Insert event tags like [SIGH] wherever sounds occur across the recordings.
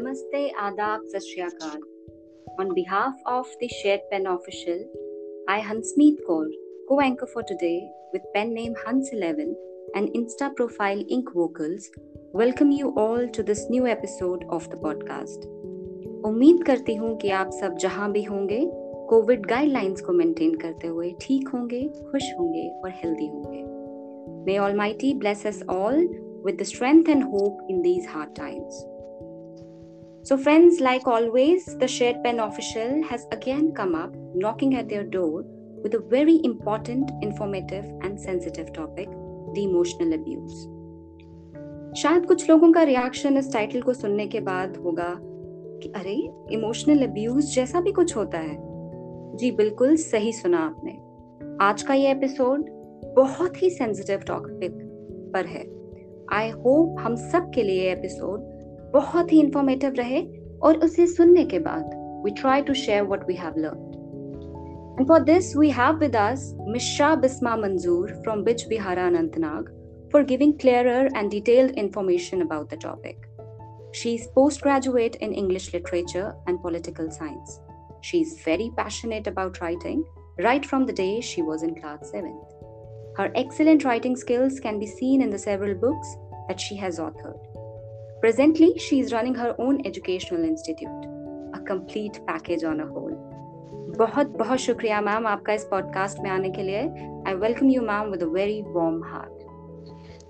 Namaste, Adab, Sat On behalf of the Shared Pen Official, I, Hansmeet Kaur, co-anchor for today with pen name Hans11 and Insta profile Ink Vocals, welcome you all to this new episode of the podcast. उम्मीद करती हूँ कि आप सब जहाँ भी होंगे Covid guidelines को मेंटेन करते हुए ठीक होंगे खुश होंगे और हेल्दी होंगे May Almighty bless us all with the strength and hope in these hard times. So, friends, like always, the Shared Pen official has again come up knocking at their door with a very important, informative, and sensitive topic the emotional abuse. शायद कुछ लोगों का reaction इस title को सुनने के बाद होगा कि अरे इमोशनल अब्यूज जैसा भी कुछ होता है जी बिल्कुल सही सुना आपने आज का ये एपिसोड बहुत ही सेंसिटिव टॉपिक पर है आई होप हम सब के लिए एपिसोड बहुत ही इंफॉर्मेटिव रहे और उसे सुनने के बाद we try to share what we have learned. And for this, we have with us Ms. Shah Bisma Manzoor from Bij Bihara Anantnag for giving clearer and detailed information about the topic. She is postgraduate in English literature and political science. She is very passionate about writing right from the day she was in class 7th. Her excellent writing skills can be seen in the several books that she has authored. Presently, she is running her own educational institute, a complete package on a whole. बहुत बहुत शुक्रिया ma'am आपका इस podcast में आने के लिए I welcome you ma'am with a very warm heart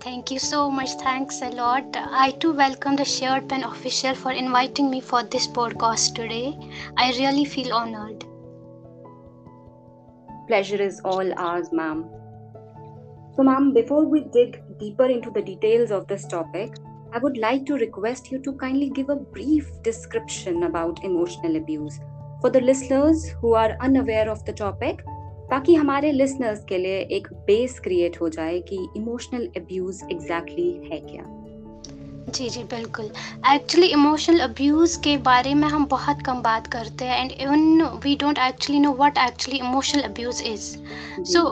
Thank you so much. Thanks a lot. I too welcome the Shared Pen official for inviting me for this podcast today. I really feel honored. Pleasure is all ours, ma'am. So, ma'am, before we dig deeper into the details of this topic, I would like to request you to kindly give a brief description about emotional abuse. For the listeners who are unaware of the topic ताकि हमारे listeners के लिए एक base create हो जाए कि emotional abuse exactly है क्या। जी जी बिल्कुल। एक्चुअली इमोशनल अब्यूज़ के बारे में हम बहुत कम बात करते हैं and even we don't actually know what actually emotional abuse is so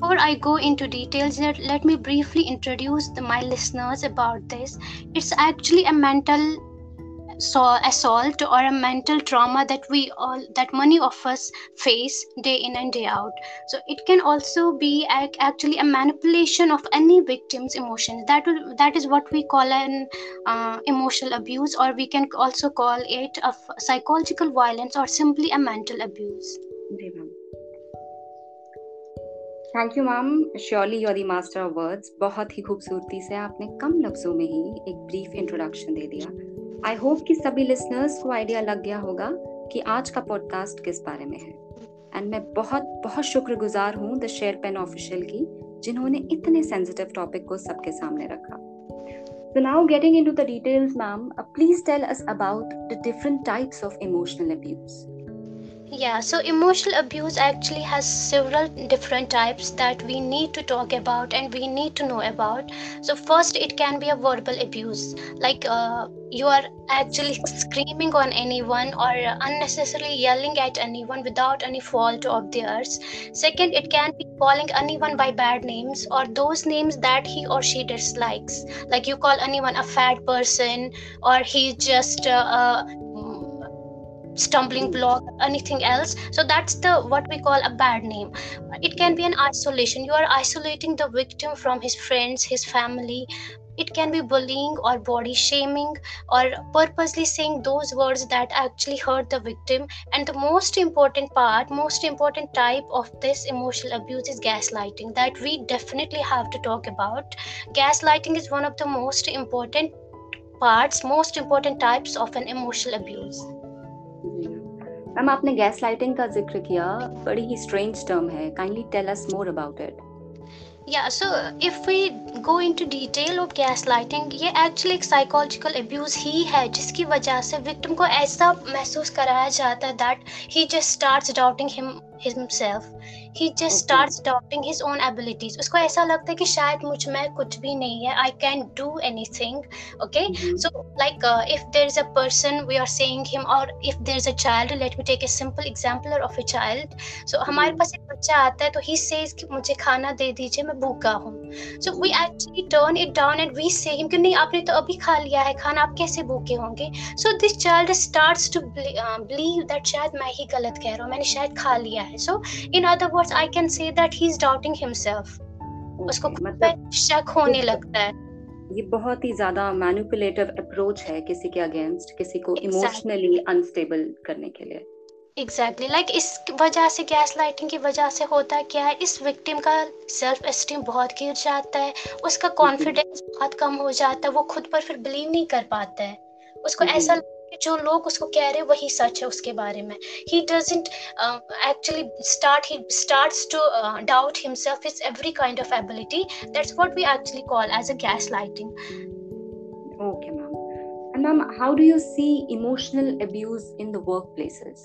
Before I go into details, let, let me briefly introduce the, my listeners about this. It's actually a mental so assault or a mental trauma that we all that many of us face day in and day out. So it can also be actually a manipulation of any victim's emotions. That that is what we call an uh, emotional abuse or we can also call it a psychological violence or simply a mental abuse thank you ma'am surely you're the master of words बहुत ही खूबसूरती से आपने कम लफ्जों में ही एक brief introduction दे दिया। आई hope कि सभी लिसनर्स को आइडिया लग गया होगा कि आज का पॉडकास्ट किस बारे में है। एंड मैं बहुत बहुत शुक्रगुजार हूँ द शेयर पेन ऑफिशियल की जिन्होंने इतने सेंसिटिव टॉपिक को सबके सामने रखा। So now getting into the details, ma'am, uh, please tell us about the different types of emotional abuse. Yeah, so emotional abuse actually has several different types that we need to talk about and we need to know about. So, first, it can be a verbal abuse, like uh, you are actually [LAUGHS] screaming on anyone or unnecessarily yelling at anyone without any fault of theirs. Second, it can be calling anyone by bad names or those names that he or she dislikes, like you call anyone a fat person or he just uh, uh, stumbling block anything else. So that's the what we call a bad name. It can be an isolation. You are isolating the victim from his friends his family. It can be bullying or body shaming or purposely saying those words that actually hurt the victim. And the most important part most important type of this emotional abuse is gaslighting that we definitely have to talk about. Gaslighting is one of the most important parts most important types of an emotional abuse ma'am, आपने gas lighting का ज़िक्र किया, बड़ी ही strange term है। Kindly tell us more about it yeah, so if we go into detail of gaslighting, ये actually एक psychological abuse ही है, जिसकी वजह से विक्टिम को ऐसा महसूस कराया जाता है that he just starts doubting him himself. He just starts doubting his own abilities उसको ऐसा लगता है कि शायद मुझमें कुछ भी नहीं है। I can do anything okay so like if there is a person we are saying him और if there is a child let me take a simple example of a child so हमारे पास एक बच्चा आता है तो he says कि मुझे खाना दे दीजिए मैं भूखा हूँ। So we actually turn it down and we say him कि नहीं आपने तो अभी खा लिया है खाना आप कैसे भूखे होंगे? So this child starts to believe that शायद मैं ही गलत कह रहा हूँ मैंने शायद खा लिया है। So in other words I can say that he is doubting himself उसको मतलब शक होने लगता है। ये बहुत ही ज़्यादा मैनिपुलेटिव अप्रोच है किसी के अगेंस्ट किसी को इमोशनली अनस्टेबल करने के लिए। Exactly exactly. लाइक like, इस वजह से गैस लाइटिंग की वजह से होता क्या है? इस विक्टिम का सेल्फ एस्टीम बहुत गिर जाता है। उसका कॉन्फिडेंस बहुत कम हो जाता है। वो खुद पर फिर बिलीव नहीं कर पाता है। उसको ऐसा जो लोग उसको कह रहे हैं वही सच है उसके बारे में he doesn't actually start he starts to doubt himself is every kind of ability that's what we actually call as a gas lighting okay ma'am And ma'am, how do you see emotional abuse in the workplaces?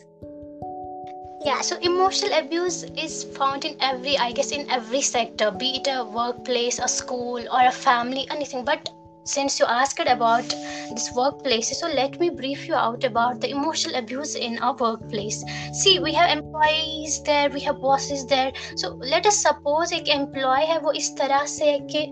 yeah so emotional abuse is found in every i guess in every sector be it a workplace a school or a family anything but since you asked about this workplace so let me brief you out about the emotional abuse in our workplace see we have employees there we have bosses there so let us suppose एक employee है वो इस तरह से है कि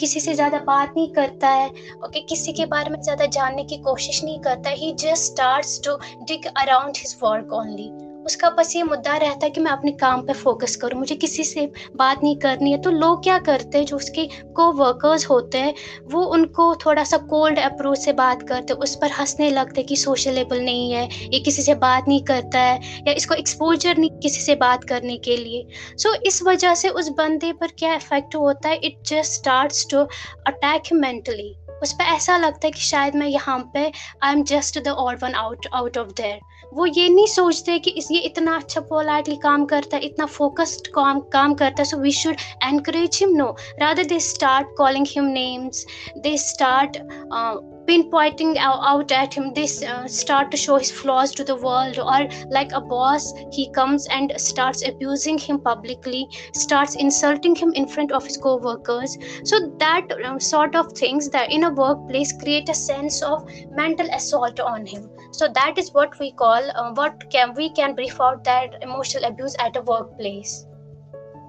किसी से ज़्यादा बात नहीं करता है ओके okay, किसी के बारे में ज़्यादा जानने की कोशिश नहीं करता he just starts to dig around his work only उसका बस ये मुद्दा रहता है कि मैं अपने काम पे फोकस करूँ। मुझे किसी से बात नहीं करनी है। तो लोग क्या करते हैं जो उसके को वर्कर्स होते हैं वो उनको थोड़ा सा कोल्ड अप्रोच से बात करते उस पर हंसने लगते कि सोशलेबल नहीं है ये किसी से बात नहीं करता है या इसको एक्सपोजर नहीं किसी से बात करने के लिए। सो so, इस वजह से उस बंदे पर क्या इफ़ेक्ट होता है? It just start to attack mentally उस पर ऐसा लगता है कि शायद मैं यहाँ पे I am just the all one out out of there वो ये नहीं सोचते कि इस, ये इतना अच्छा पोलाइटली काम करता है, इतना फोकस्ड काम काम करता है so we should encourage him no rather they start calling him names they start pinpointing out at him they uh, start to show his flaws to the world or like a boss he comes and starts abusing him publicly starts insulting him in front of his co-workers. So that um, sort of things that in a workplace create a sense of mental assault on him. So that is what we call uh, what can we can brief out that emotional abuse at a workplace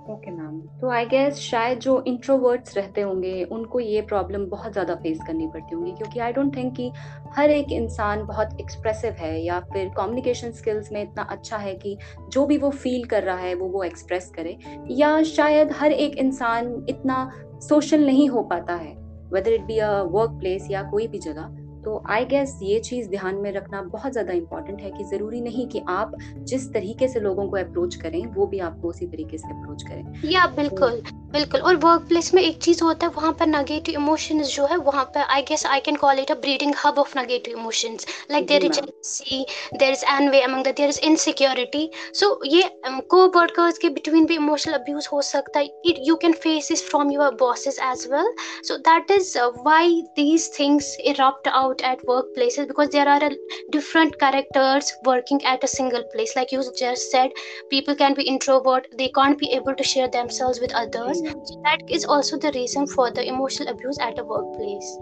okay ma'am तो I guess शायद जो introverts रहते होंगे, उनको ये problem बहुत ज़्यादा face करनी पड़ती होंगी, क्योंकि आई डोंट थिंक कि हर एक इंसान बहुत एक्सप्रेसिव है, या फिर कम्युनिकेशन स्किल्स में इतना अच्छा है कि जो भी वो फील कर रहा है, वो वो एक्सप्रेस करे। या शायद हर एक इंसान इतना सोशल नहीं हो पाता है whether it be a workplace या कोई भी जगह। तो आई गेस ये चीज़ ध्यान में रखना बहुत ज़्यादा इंपॉर्टेंट है कि ज़रूरी नहीं कि आप जिस तरीके से लोगों को अप्रोच करें वो भी आपको उसी तरीके से अप्रोच करें। या बिल्कुल बिल्कुल। और वर्क प्लेस में एक चीज़ होता है वहाँ पर नेगेटिव इमोशंस जो है वहाँ पर I guess I can call it a breeding hub of negative emotions like there is jealousy there is envy among the there is insecurity so ये को um, वर्कर्स के बिटवीन भी इमोशनल अब्यूज हो सकता है। It you can face this from your bosses as well so that is why these things erupt out at workplaces because there are a different characters working at a single place like you just said people can be introvert they can't be able to share themselves with others so that is also the reason for the emotional abuse at a workplace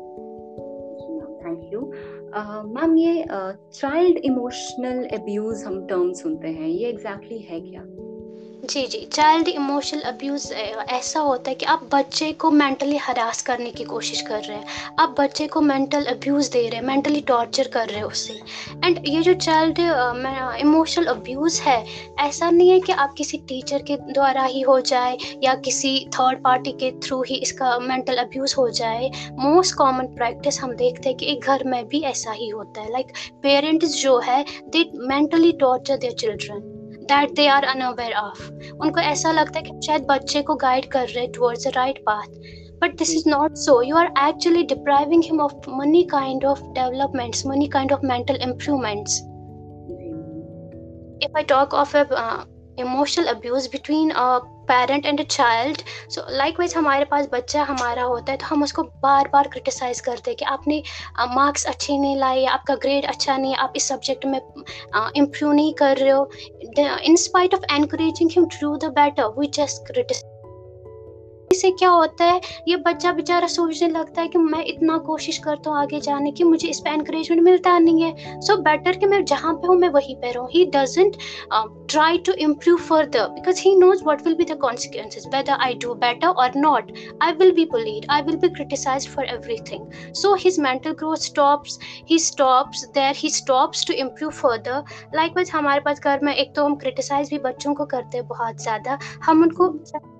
thank you ma'am ये child emotional abuse हम term सुनते हैं ये exactly exactly है क्या जी जी। Child emotional abuse ऐसा होता है कि आप बच्चे को मेंटली हरास करने की कोशिश कर रहे हैं। आप बच्चे को मेंटल अब्यूज़ दे रहे हैं मेंटली टॉर्चर कर रहे हैं उससे। एंड ये जो चाइल्ड इमोशनल अब्यूज़ है ऐसा नहीं है कि आप किसी टीचर के द्वारा ही हो जाए या किसी थर्ड पार्टी के थ्रू ही इसका मेंटल अब्यूज़ हो जाए। मोस्ट कॉमन प्रैक्टिस हम देखते हैं कि एक घर में भी ऐसा ही होता है। लाइक like, पेरेंट्स जो है they mentally torture their children that they are unaware of उनको ऐसा लगता है कि शायद बच्चे को गाइड कर रहे towards the right path is not so you are actually depriving him of many kind of developments many kind of mental improvements if i talk of a uh, emotional abuse between a parent and a child so likewise हमारे पास बच्चा हमारा होता है तो हम उसको बार बार criticise करते हैं कि आपने मार्क्स अच्छे नहीं लाए, आपका ग्रेड अच्छा नहीं है, आप इस सब्जेक्ट में इम्प्रूव नहीं कर रहे हो। In spite of encouraging him to the better we just criticise से क्या होता है? ये बच्चा बेचारा सोचने लगता है कि मैं इतना कोशिश करता हूँ आगे जाने की, मुझे इस पर एनकरेजमेंट मिलता नहीं है। सो so बेटर कि मैं जहाँ पे हूँ, मैं वहीं पे रहूँ। He doesn't try to improve further because he knows what will be the consequences whether I do better और not I will be bullied I will be criticise for everything so his mental growth stops he stops there he stops to improve further likewise हमारे पास घर में एक तो हम criticise भी बच्चों को करते हैं बहुत ज़्यादा। हम उनको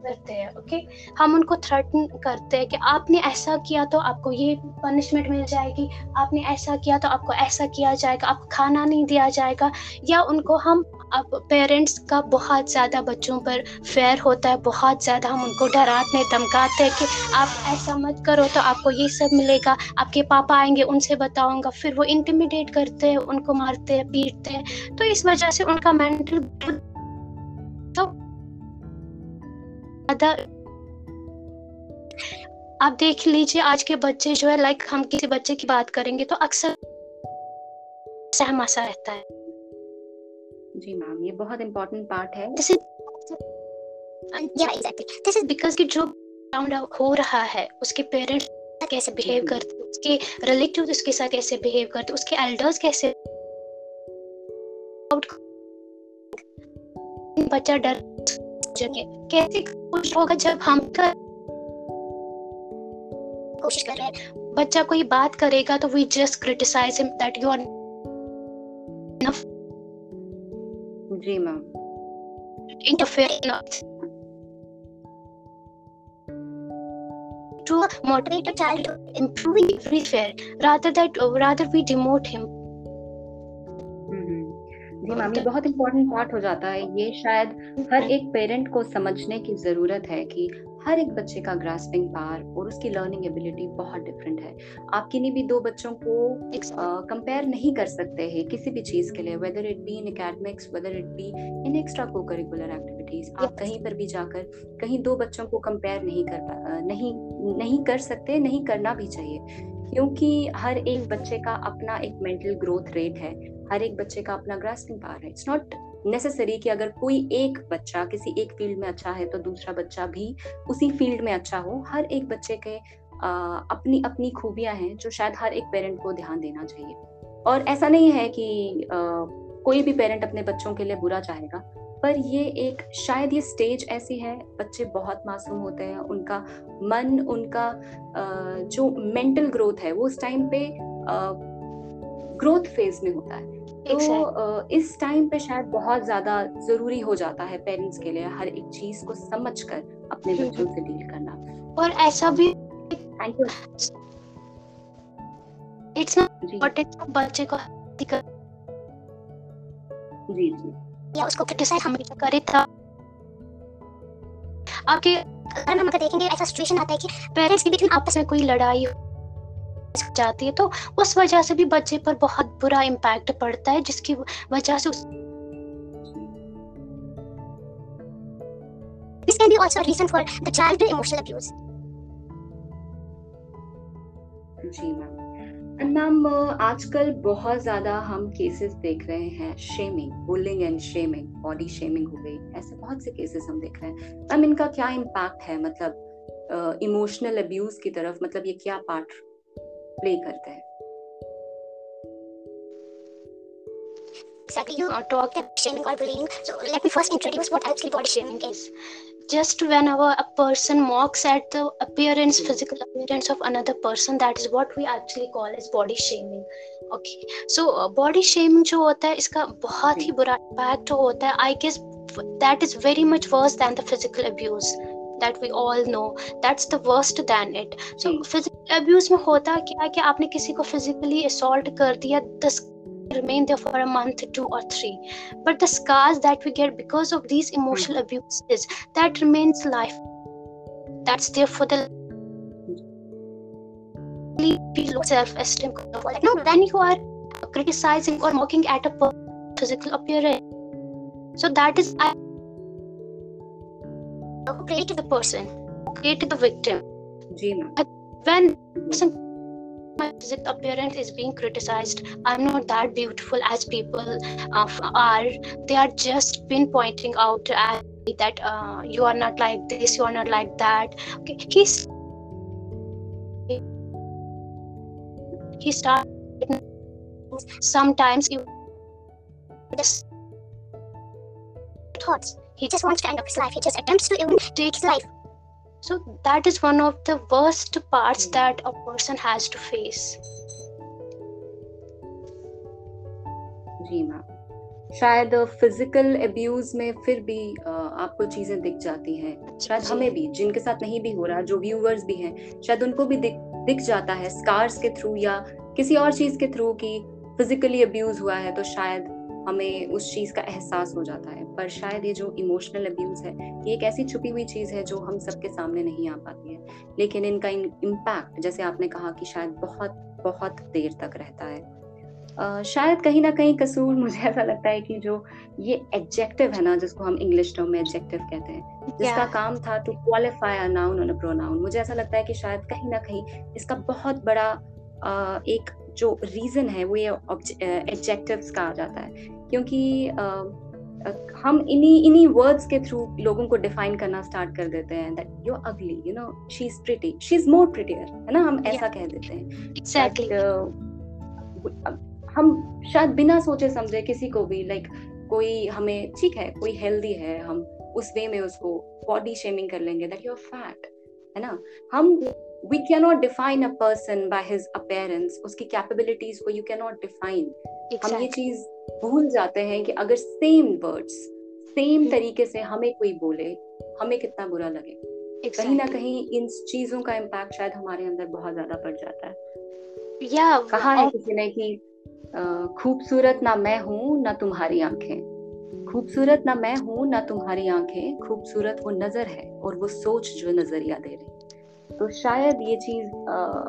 करते हैं ओके हम उनको थ्रेटन करते हैं कि आपने ऐसा किया तो आपको ये पनिशमेंट मिल जाएगी, आपने ऐसा किया तो आपको ऐसा किया जाएगा, आपको खाना नहीं दिया जाएगा, या उनको हम अब पेरेंट्स का बहुत ज़्यादा बच्चों पर फेयर होता है, बहुत ज़्यादा हम उनको डराते हैं, धमकाते हैं कि आप ऐसा मत करो तो आपको ये सब मिलेगा, आपके पापा आएँगे, उनसे बताऊँगा, फिर वो इंटिमिडेट करते हैं, उनको मारते हैं, पीटते हैं तो इस वजह से उनका मेंटल तो आप देख लीजिए आज के बच्चे जो है लाइक हम किसी बच्चे की बात करेंगे तो अक्सर सहमा सा रहता है। जी मैम ये बहुत इम्पोर्टेंट पार्ट है। This is yeah exactly this is because कि जो हो रहा है उसके पेरेंट्स कैसे बिहेव करते उसके रिलेटिव उसके साथ कैसे बिहेव करते उसके एल्डर्स कैसे बच्चा डर जगह। कैसे खुश होगा जब हम कर बच्चा कोई बात करेगा तो we just criticize him that you are ji ma'am interfere to to moderate a child improving that fair rather that rather जी मैम ये बहुत इंपॉर्टेंट पार्ट हो जाता है। ये शायद हर एक पेरेंट को समझने की ज़रूरत है कि हर एक बच्चे का ग्रास्पिंग पावर और उसकी लर्निंग एबिलिटी बहुत डिफरेंट है। आप किन्हीं भी दो बच्चों को कंपेयर नहीं कर सकते हैं किसी भी चीज़ के लिए whether it be in academics whether it be in extra को करिकुलर एक्टिविटीज़ आप कहीं पर भी जाकर कहीं दो बच्चों को कंपेयर नहीं कर नहीं नहीं कर सकते नहीं करना भी चाहिए। क्योंकि हर एक बच्चे का अपना एक मेंटल ग्रोथ रेट है। हर एक बच्चे का अपना ग्रास्पिंग पावर है। इट्स नॉट नेसेसरी कि अगर कोई एक बच्चा किसी एक फ़ील्ड में अच्छा है तो दूसरा बच्चा भी उसी फ़ील्ड में अच्छा हो। हर एक बच्चे के आ, अपनी अपनी खूबियाँ हैं जो शायद हर एक पेरेंट को ध्यान देना चाहिए। और ऐसा नहीं है कि आ, कोई भी पेरेंट अपने बच्चों के लिए बुरा चाहेगा पर ये एक शायद ये स्टेज ऐसी है बच्चे बहुत मासूम होते हैं उनका मन उनका जो मेंटल ग्रोथ है वो उस टाइम पे ग्रोथ फ़ेज़ में होता है। तो इस टाइम पे शायद बहुत ज़्यादा ज़रूरी हो जाता है पेरेंट्स के लिए हर एक चीज़ को समझकर अपने हम्म, बच्चों से डील करना। और ऐसा भी thank you it's not important बच्चे को जी जी। या उसको क्रिटिसाइज हमेशा करे था आपके अगर हम देखेंगे ऐसा सिचुएशन आता है कि पेरेंट्स के बीच में आपस में कोई लड़ाई हो। जाती है तो उस वजह से भी बच्चे पर बहुत बुरा इम्पैक्ट पड़ता है जिसकी वजह से उस This can be also a reason for the child emotional abuse. जी मैम मैम आजकल बहुत ज़्यादा हम केसेस देख रहे हैं shaming bullying and shaming body shaming हो गई ऐसे बहुत से केसेस हम देख रहे हैं। मैम इनका क्या इम्पैक्ट है? मतलब इमोशनल uh, अब्यूज की तरफ़ मतलब ये क्या पार्ट प्ले करते हैं Exactly, you talked about shaming or bullying. So let me first introduce what actually body shaming is. Just whenever a person mocks at the appearance, physical appearance of another person, that is what we actually call as body shaming. Okay, so uh, body shaming जो होता है इसका बहुत ही बुरा impact होता है. I guess that is very much worse than the physical abuse. That we all know that's the worst than it so physical abuse में होता क्या कि आपने किसी को फिजिकली असॉल्ट कर दिया दस remain there for a month two or three but the scars that we get because of these emotional abuses that remains life that's there for the low self-esteem like no when you are criticizing or mocking at a physical appearance so that is I created the person, created the victim. Ji ma'am When my physical appearance is being criticized i'm not that beautiful as people uh, are. They are just pinpointing out at that uh, you are not like this you are not like that. Okay he's he started sometimes you just thoughts. He just wants to end up his life. He just attempts to even take his life so that is one of the worst parts Hmm. that a person has to face जी ma'am शायद physical abuse में फिर भी आपको चीज़ें दिख जाती हैं शायद जी। हमें भी जिनके साथ नहीं भी हो रहा जो व्यूअर्स भी हैं शायद उनको भी दिख दिख जाता है स्कार्स के थ्रू या किसी और चीज़ के थ्रू कि फिजिकली अब्यूज हुआ है तो शायद हमें उस चीज़ का एहसास हो जाता है पर शायद ये जो इमोशनल अब्यूज है ये एक ऐसी छुपी हुई चीज़ है जो हम सबके सामने नहीं आ पाती है। लेकिन इनका इम्पैक्ट जैसे आपने कहा कि शायद बहुत बहुत देर तक रहता है। अ, शायद कहीं ना कहीं कसूर [LAUGHS] मुझे ऐसा लगता है कि जो ये एडजेक्टिव है ना जिसको हम इंग्लिश टर्म में एडजेक्टिव कहते हैं जिसका Yeah. काम था टू क्वालिफाई अ नाउन और अ प्रोनाउन मुझे ऐसा लगता है कि शायद कहीं ना कहीं इसका बहुत बड़ा अ, एक जो रीजन है वो ये एडजेक्टिव्स का आ जाता है। क्योंकि अ, हम इन्हीं इन्हीं वर्ड्स के थ्रू लोगों को डिफाइन करना स्टार्ट कर देते हैं that you ugly you know she is pretty she is more prettier है ना? हम ऐसा कह देते हैं। Uh, हम शायद बिना सोचे समझे किसी को भी लाइक कोई हमें ठीक है कोई हेल्दी है हम उस वे में उसको बॉडी शेमिंग कर लेंगे दैट यू आर फैट है ना? हम we can not define a person by his appearance उसकी कैपेबिलिटीज को यू कैन नॉट डिफाइन हम ये चीज़ भूल जाते हैं कि अगर सेम वर्ड्स सेम। तरीके से हमें कोई बोले हमें कितना बुरा लगे exactly. कहीं ना कहीं इन चीज़ों का इम्पैक्ट शायद हमारे अंदर बहुत ज़्यादा पड़ जाता है yeah कहा है किसी ने कि खूबसूरत ना मैं हूँ ना तुम्हारी आँखें खूबसूरत ना मैं हूँ ना तुम्हारी आँखें खूबसूरत वो नज़र है और वो सोच जो नज़रिया दे रही तो शायद ये चीज़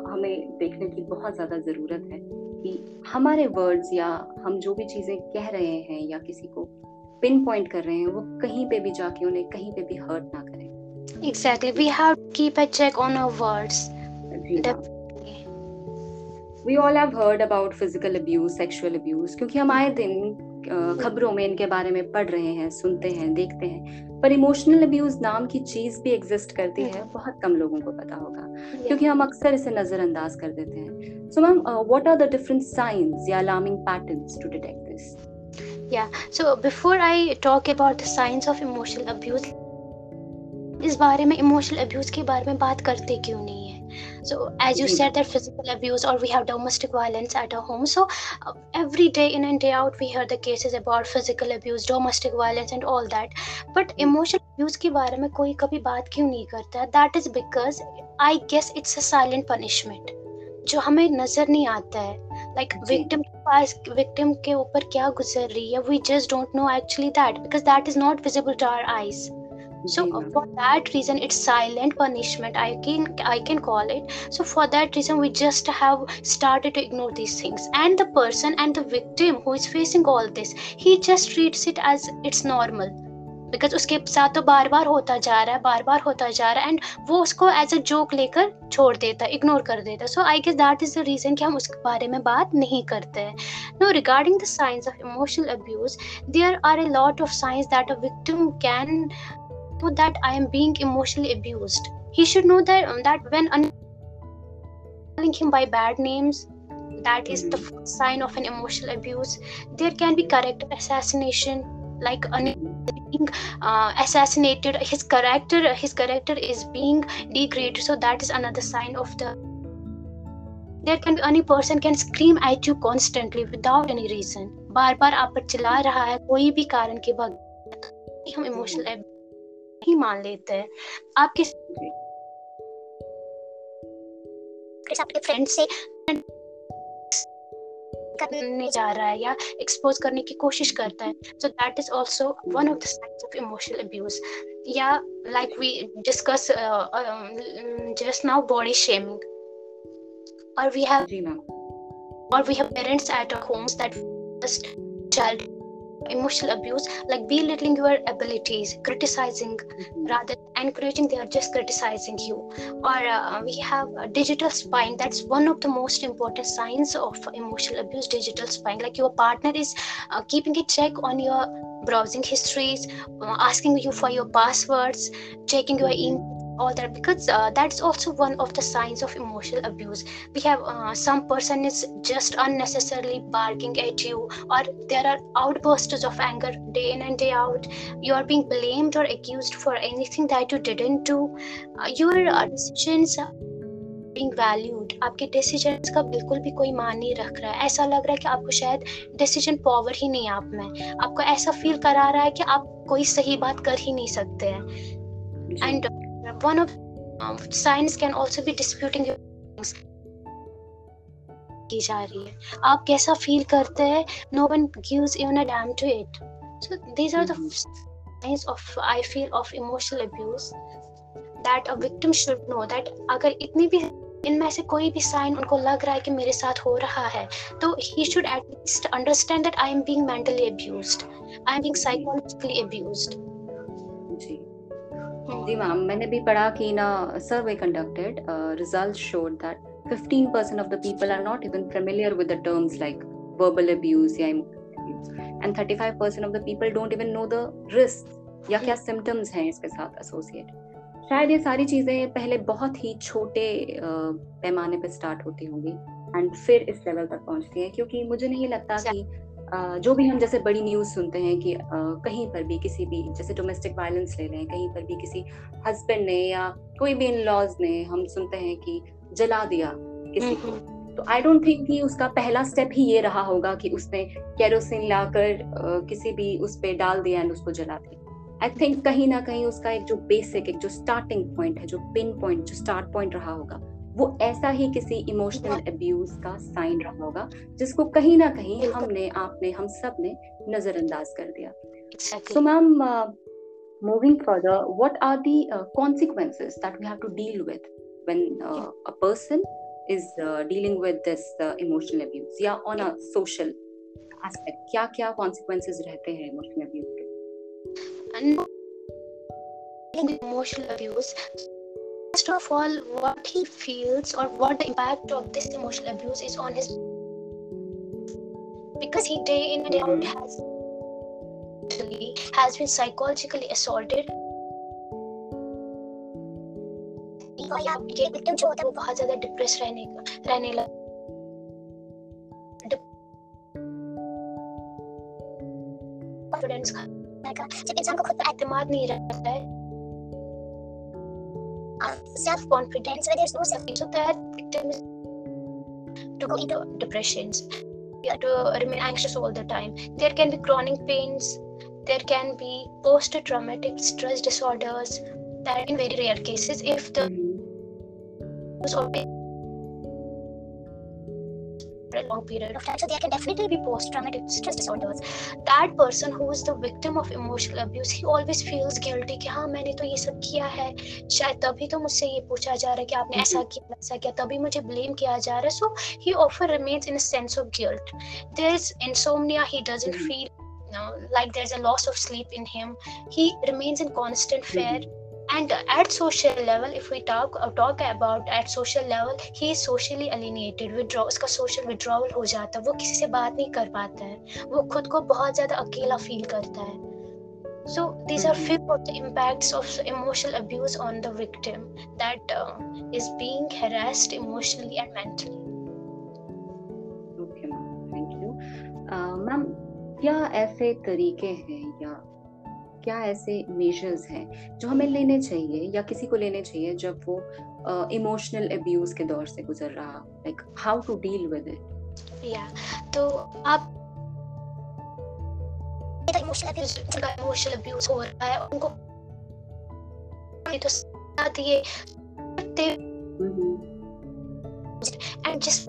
हमें देखने की बहुत ज़्यादा ज़रूरत है कि हमारे वर्ड्स या हम जो भी चीज़ें कह रहे हैं या किसी को पिन पॉइंट कर रहे हैं वो कहीं पे भी जाके उन्हें कहीं पे भी हर्ट ना करें। Exactly we have keep a check on our definitely. We all have heard about physical abuse sexual abuse क्योंकि हम आए दिन खबरों में इनके बारे में पढ़ रहे हैं सुनते हैं देखते हैं। पर इमोशनल अब्यूज नाम की चीज़ भी एग्जिस्ट करती है बहुत कम लोगों को पता होगा क्योंकि हम अक्सर इसे नजरअंदाज कर देते हैं। So ma'am what are the different signs या alarming patterns to detect this so before i talk about the signs of emotional abuse इस बारे में इमोशनल अब्यूज के बारे में बात करते क्यों नहीं? है सो एज यू जी। सेड दैट फ़िज़िकल अब्यूज और we have domestic violence at a home so every day in and day out we hear the cases about physical abuse domestic violence and all that but Hmm. emotional abuse के बारे में कोई कभी बात क्यों नहीं करता that is because i guess it's a silent punishment जो हमें नज़र नहीं आता है लाइक विक्टिम के पास विक्टिम के ऊपर क्या गुजर रही है we just don't know actually that because that is not visible to our eyes so uh, for that reason it's silent punishment i can i can call it so for that reason we just have started to ignore these things and the person and the victim who is facing all this he just treats it as it's normal because उसके साथ तो बार बार होता जा रहा है बार बार होता जा रहा है एंड वो उसको एज अ जोक लेकर छोड़ देता है इग्नोर कर देता है so I guess that is the reason कि हम उसके बारे में बात नहीं करते हैं no regarding the signs of emotional abuse there are a lot of signs that a victim can know that I am being emotionally abused. He should know that that when un- calling him by bad names, that is the first sign of an emotional abuse. There can be character assassination, like an being uh, assassinated. His character, his character is being degraded. So that is another sign of the. There can be any person can scream at you constantly without any reason. बार बार आप पर चिल्ला रहा है कोई भी कारण के बगैर हम इमोशनल ही मान लेते हैं। आप किस आपके फ्रेंड से करने जा रहा है या एक्सपोज करने की कोशिश करता है so that is also one of the signs of emotional abuse या like we discuss just now body shaming और वी हैव और we have parents at homes that just child emotional abuse like belittling your abilities criticizing rather encouraging they are just criticizing you. Or uh, we have a digital spying that's one of the most important signs of emotional abuse digital spying like your partner is uh, keeping a check on your browsing histories uh, asking you for your passwords checking your email all that because uh, that's also one of the signs of emotional abuse we have uh, some person is just unnecessarily barking at you or there are outbursts of anger day in and day out you are being blamed or accused for anything that you didn't do uh, your uh, decisions being valued आपके decisions का बिल्कुल भी कोई मान नहीं रख रहा है ऐसा लग रहा है कि आपको शायद डिसीज़न पावर ही नहीं आप में आपको ऐसा फील करा रहा है कि आप कोई सही बात कर ही नहीं सकते हैं and one of um, signs can also be disputing your की जा रही है। आप कैसा फील करते हैं? No one gives even a damn to it so these are the signs of I feel of emotional abuse that a victim should know that अगर इतनी भी इनमें से कोई भी साइन उनको लग रहा है कि मेरे साथ हो रहा है तो ही should at least understand that I am being mentally abused I am being psychologically abused जी। जी मैम मैंने भी पढ़ा कि ना survey conducted result showed that 15 percent of the people are not even familiar with the terms like verbal abuse या and 35 percent of the people don't even know the risk या क्या symptoms हैं इसके साथ एसोसिएट शायद ये सारी चीज़ें पहले बहुत ही छोटे uh, पैमाने पर स्टार्ट होती होंगी एंड फिर इस लेवल तक पहुँचती है, क्योंकि मुझे नहीं लगता कि जो भी हम जैसे बड़ी न्यूज़ सुनते हैं कि कहीं पर भी किसी भी जैसे डोमेस्टिक वायलेंस ले लें कहीं पर भी किसी हस्बैंड ने या कोई भी इन लॉज ने हम सुनते हैं कि जला दिया किसी को। तो आई डोंट थिंक कि उसका पहला स्टेप ही ये रहा होगा कि उसने कैरोसिन लाकर किसी भी उस पर डाल दिया एंड उसको जला दिया। आई थिंक कहीं ना कहीं उसका एक जो बेसिक एक जो स्टार्टिंग पॉइंट है जो पिन पॉइंट जो स्टार्ट पॉइंट रहा होगा वो ऐसा ही किसी इमोशनल अब्यूज का साइन रहा होगा जिसको कहीं ना कहीं हमने आपने हम सबने नजरअंदाज कर दिया सो ma'am further what are the uh, consequences that we have to deal with when uh, a person is uh, dealing with this uh, emotional abuse या on a social aspect क्या क्या consequences रहते हैं emotional abuse के emotional abuse first of all what he feels or what the impact of this emotional abuse is on his because he day in and day out has has been psychologically assaulted ये victim जो होता है वो बहुत ज्यादा depress रहने रहने लगा कॉन्फिडेंस का जब इंसान को खुद पर एतमाद नहीं रहता है self confidence where there's no self so that victims to go into depressions. To remain anxious all the time. There can be chronic pains. There can be post traumatic stress disorders that in very rare cases if the mm-hmm. a long period of time. So there can definitely be post-traumatic stress disorders. That person who is the victim of emotional abuse, he always feels guilty कि हाँ मैंने तो ये सब किया है शायद तभी तो मुझसे ये पूछा जा रहा है कि आपने ऐसा किया ऐसा किया तभी मुझे ब्लेम किया जा रहा है so he often remains in a sense of guilt there's insomnia he doesn't feel you know, like there's a loss of sleep in him he remains in constant fear and at social level if we talk uh, talk about at social level he is socially alienated withdraw उसका social withdrawal हो जाता है वो किसी से बात नहीं कर पाता है वो खुद को बहुत ज़्यादा अकेला फील करता है so these are few of the impacts of emotional abuse on the victim that uh, is being harassed emotionally and mentally okay ma'am thank you uh, ma'am क्या ऐसे तरीके हैं या क्या ऐसे मेजर्स हैं जो हमें लेने चाहिए या किसी को लेने चाहिए जब वो इमोशनल uh, अब्यूज के दौर से गुजर रहा like how to deal with it या तो आप इमोशनल अब्यूज इमोशनल अब्यूज हो रहा है उनको तो साथ ये एंड जिस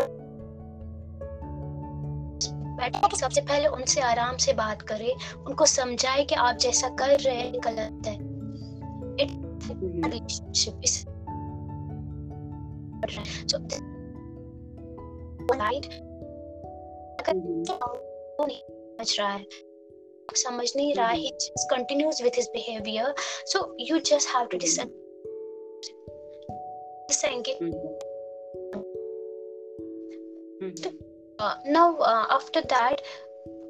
बैठे कि सबसे पहले उनसे आराम से बात करें उनको समझाए कि आप जैसा कर रहे हैं गलत है। रिलेशनशिप इस so right? समझ रहा है समझ नहीं रहा ही continues with his behaviour so you just have to dis now after that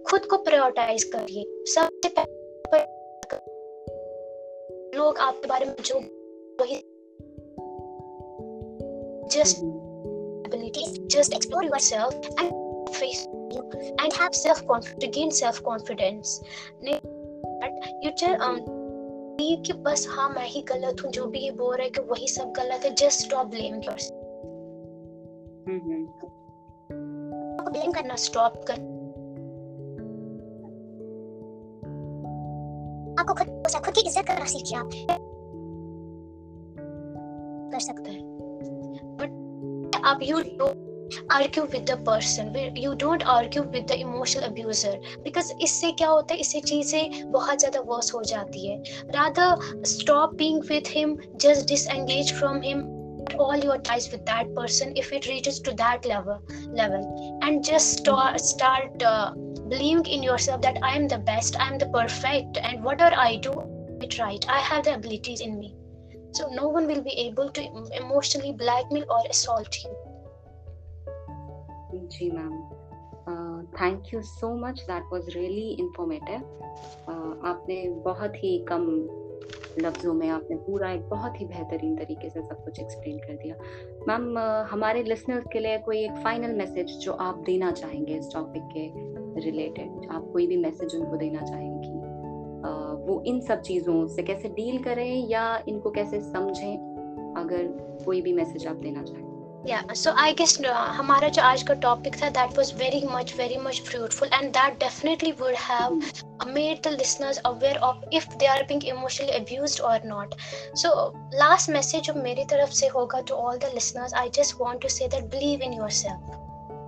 खुद को प्रायोरिटाइज करिए। सबसे पहले लोग आपके बारे में जो वही just abilities just explore yourself and face and have self confidence gain self confidence नहीं बट यू टेल कि बस हाँ मैं ही गलत हूँ जो भी ये बोल रहा है कि वही सब गलत है just stop blame yourself blame करना स्टॉप कर आपको खुद खुद की इज़्ज़त करना सीखिए आप कर सकते हैं up you don't argue with the person you don't argue with the emotional abuser because इससे क्या होता है इससे चीज़ें बहुत ज़्यादा वर्स हो जाती है rather stop being with him just disengage from him all your ties with that person if it reaches to that level level and just start start uh, believing in yourself that i am the best i am the perfect and whatever i do it right i have the abilities in me so no one will be able to emotionally blackmail or assault you ji ma'am thank you so much that was really informative आपने बहुत ही कम लफ्ज़ों में आपने पूरा एक बहुत ही बेहतरीन तरीके से सब कुछ एक्सप्लेन कर दिया। मैम हमारे लिसनर्स के लिए कोई एक फाइनल मैसेज जो आप देना चाहेंगे इस टॉपिक के रिलेटेड आप कोई भी मैसेज उनको देना चाहेंगी वो इन सब चीज़ों से कैसे डील करें या इनको कैसे समझें? अगर कोई भी मैसेज आप देना चाहें। yeah so i guess uh, hamara topic tha that was very much very much fruitful and that definitely would have made the listeners aware of if they are being emotionally abused or not so last message of meri taraf se hoga to all the listeners i just want to say that believe in yourself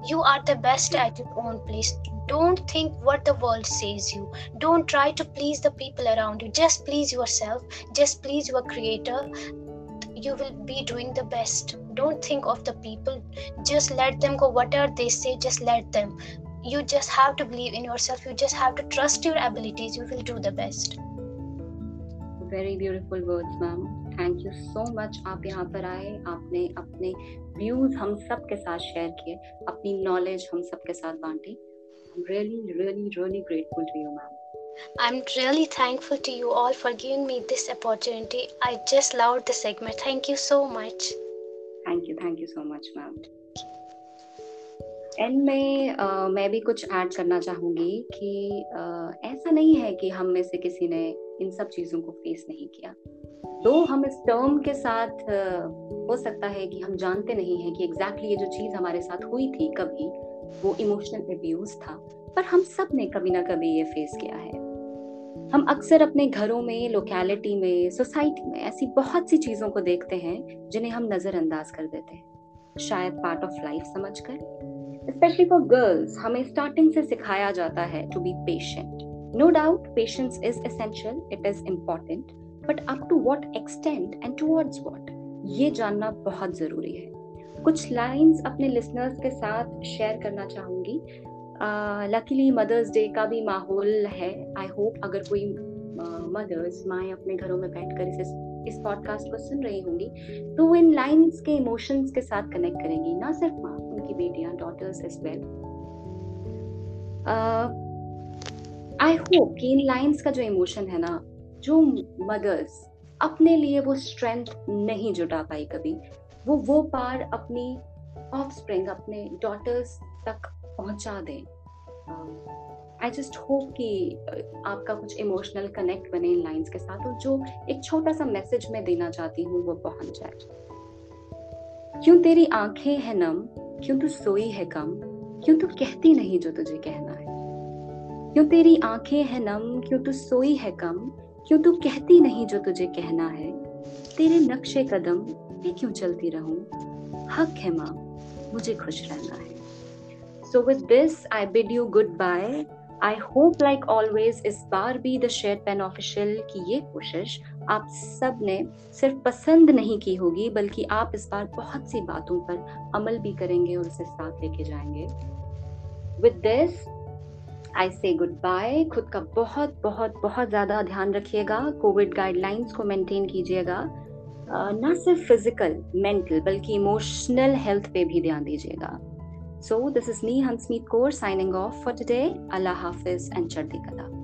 you are the best at your own place. Don't think what the world says you. Don't try to please the people around you. Just please yourself. Just please your creator. You will be doing the best don't think of the people just let them go whatever they say just let them you just have to believe in yourself you just have to trust your abilities you will do the best very beautiful words ma'am thank you so much आप यहाँ पर आए आपने अपने views हम सब के साथ शेयर किए अपनी नॉलेज हम सब के साथ बांटी I'm really, really, really grateful to you, ma'am. I'm really thankful to you all for giving me this opportunity. I just loved the segment. Thank you so much. Thank you thank you so much ma'am and में मैं भी कुछ add करना चाहूँगी कि uh, ऐसा नहीं है कि हम में से किसी ने इन सब चीज़ों को फेस नहीं किया। तो हम इस टर्म के साथ हो सकता है कि हम जानते नहीं हैं कि एग्जैक्टली exactly ये जो चीज़ हमारे साथ हुई थी कभी वो इमोशनल अब्यूज था। पर हम सबने कभी ना कभी ये फेस किया है। हम अक्सर अपने घरों में लोकेलिटी में सोसाइटी में ऐसी बहुत सी चीज़ों को देखते हैं, जिन्हें हम नजरअंदाज कर देते हैं। शायद पार्ट ऑफ़ लाइफ समझ कर स्पेशली फॉर गर्ल्स हमें स्टार्टिंग से सिखाया जाता है to be patient no doubt patience is essential it is important but up to what extent and towards what ये जानना बहुत ज़रूरी है। कुछ लाइंस अपने लिसनर्स के साथ शेयर करना चाहूँगी। लकीली मदर्स डे का भी माहौल है। आई होप अगर कोई मदर्स माए अपने घरों में बैठकर इसे, इस पॉडकास्ट को सुन रही होंगी तो वो इन लाइंस के इमोशंस के साथ कनेक्ट करेंगी, ना सिर्फ़ माँ, उनकी बेटियाँ daughters as well I hope कि इन लाइंस का जो इमोशन है ना, जो मदर्स अपने लिए वो स्ट्रेंथ नहीं जुटा पाई कभी, वो वो पार अपनी ऑफ़ अपने डॉटर्स तक पहुँचा दें। आई जस्ट होप कि आपका कुछ इमोशनल कनेक्ट बने इन लाइंस के साथ और जो एक छोटा सा मैसेज मैं देना चाहती हूँ, वो पहुँच जाए। क्यों तेरी आँखें हैं नम? क्यों तू सोई है कम? क्यों तू कहती नहीं जो तुझे कहना है? क्यों तेरी आँखें हैं नम? क्यों तू सोई है कम? क्यों तू कहती नहीं जो तुझे कहना है? तेरे नक्शे कदम मैं क्यों चलती रहूँ? हक है माँ, मुझे खुश रहना है। With this I bid you goodbye I hope like always इस बार भी द शेयर पेन ऑफिशियल की ये कोशिश आप सबने सिर्फ़ पसंद नहीं की होगी, बल्कि आप इस बार बहुत सी बातों पर अमल भी करेंगे और उसे साथ लेके जाएँगे। विद दिस आई से गुड बाय खुद का बहुत बहुत बहुत ज़्यादा ध्यान रखिएगा। कोविड गाइडलाइंस को मेंटेन कीजिएगा। ना सिर्फ़ फ़िज़िकल मेंटल बल्कि इमोशनल हेल्थ पे भी ध्यान दीजिएगा। So, this is me, Hansmeet Kaur, signing off for today. Allah Hafiz and Chardi Kala.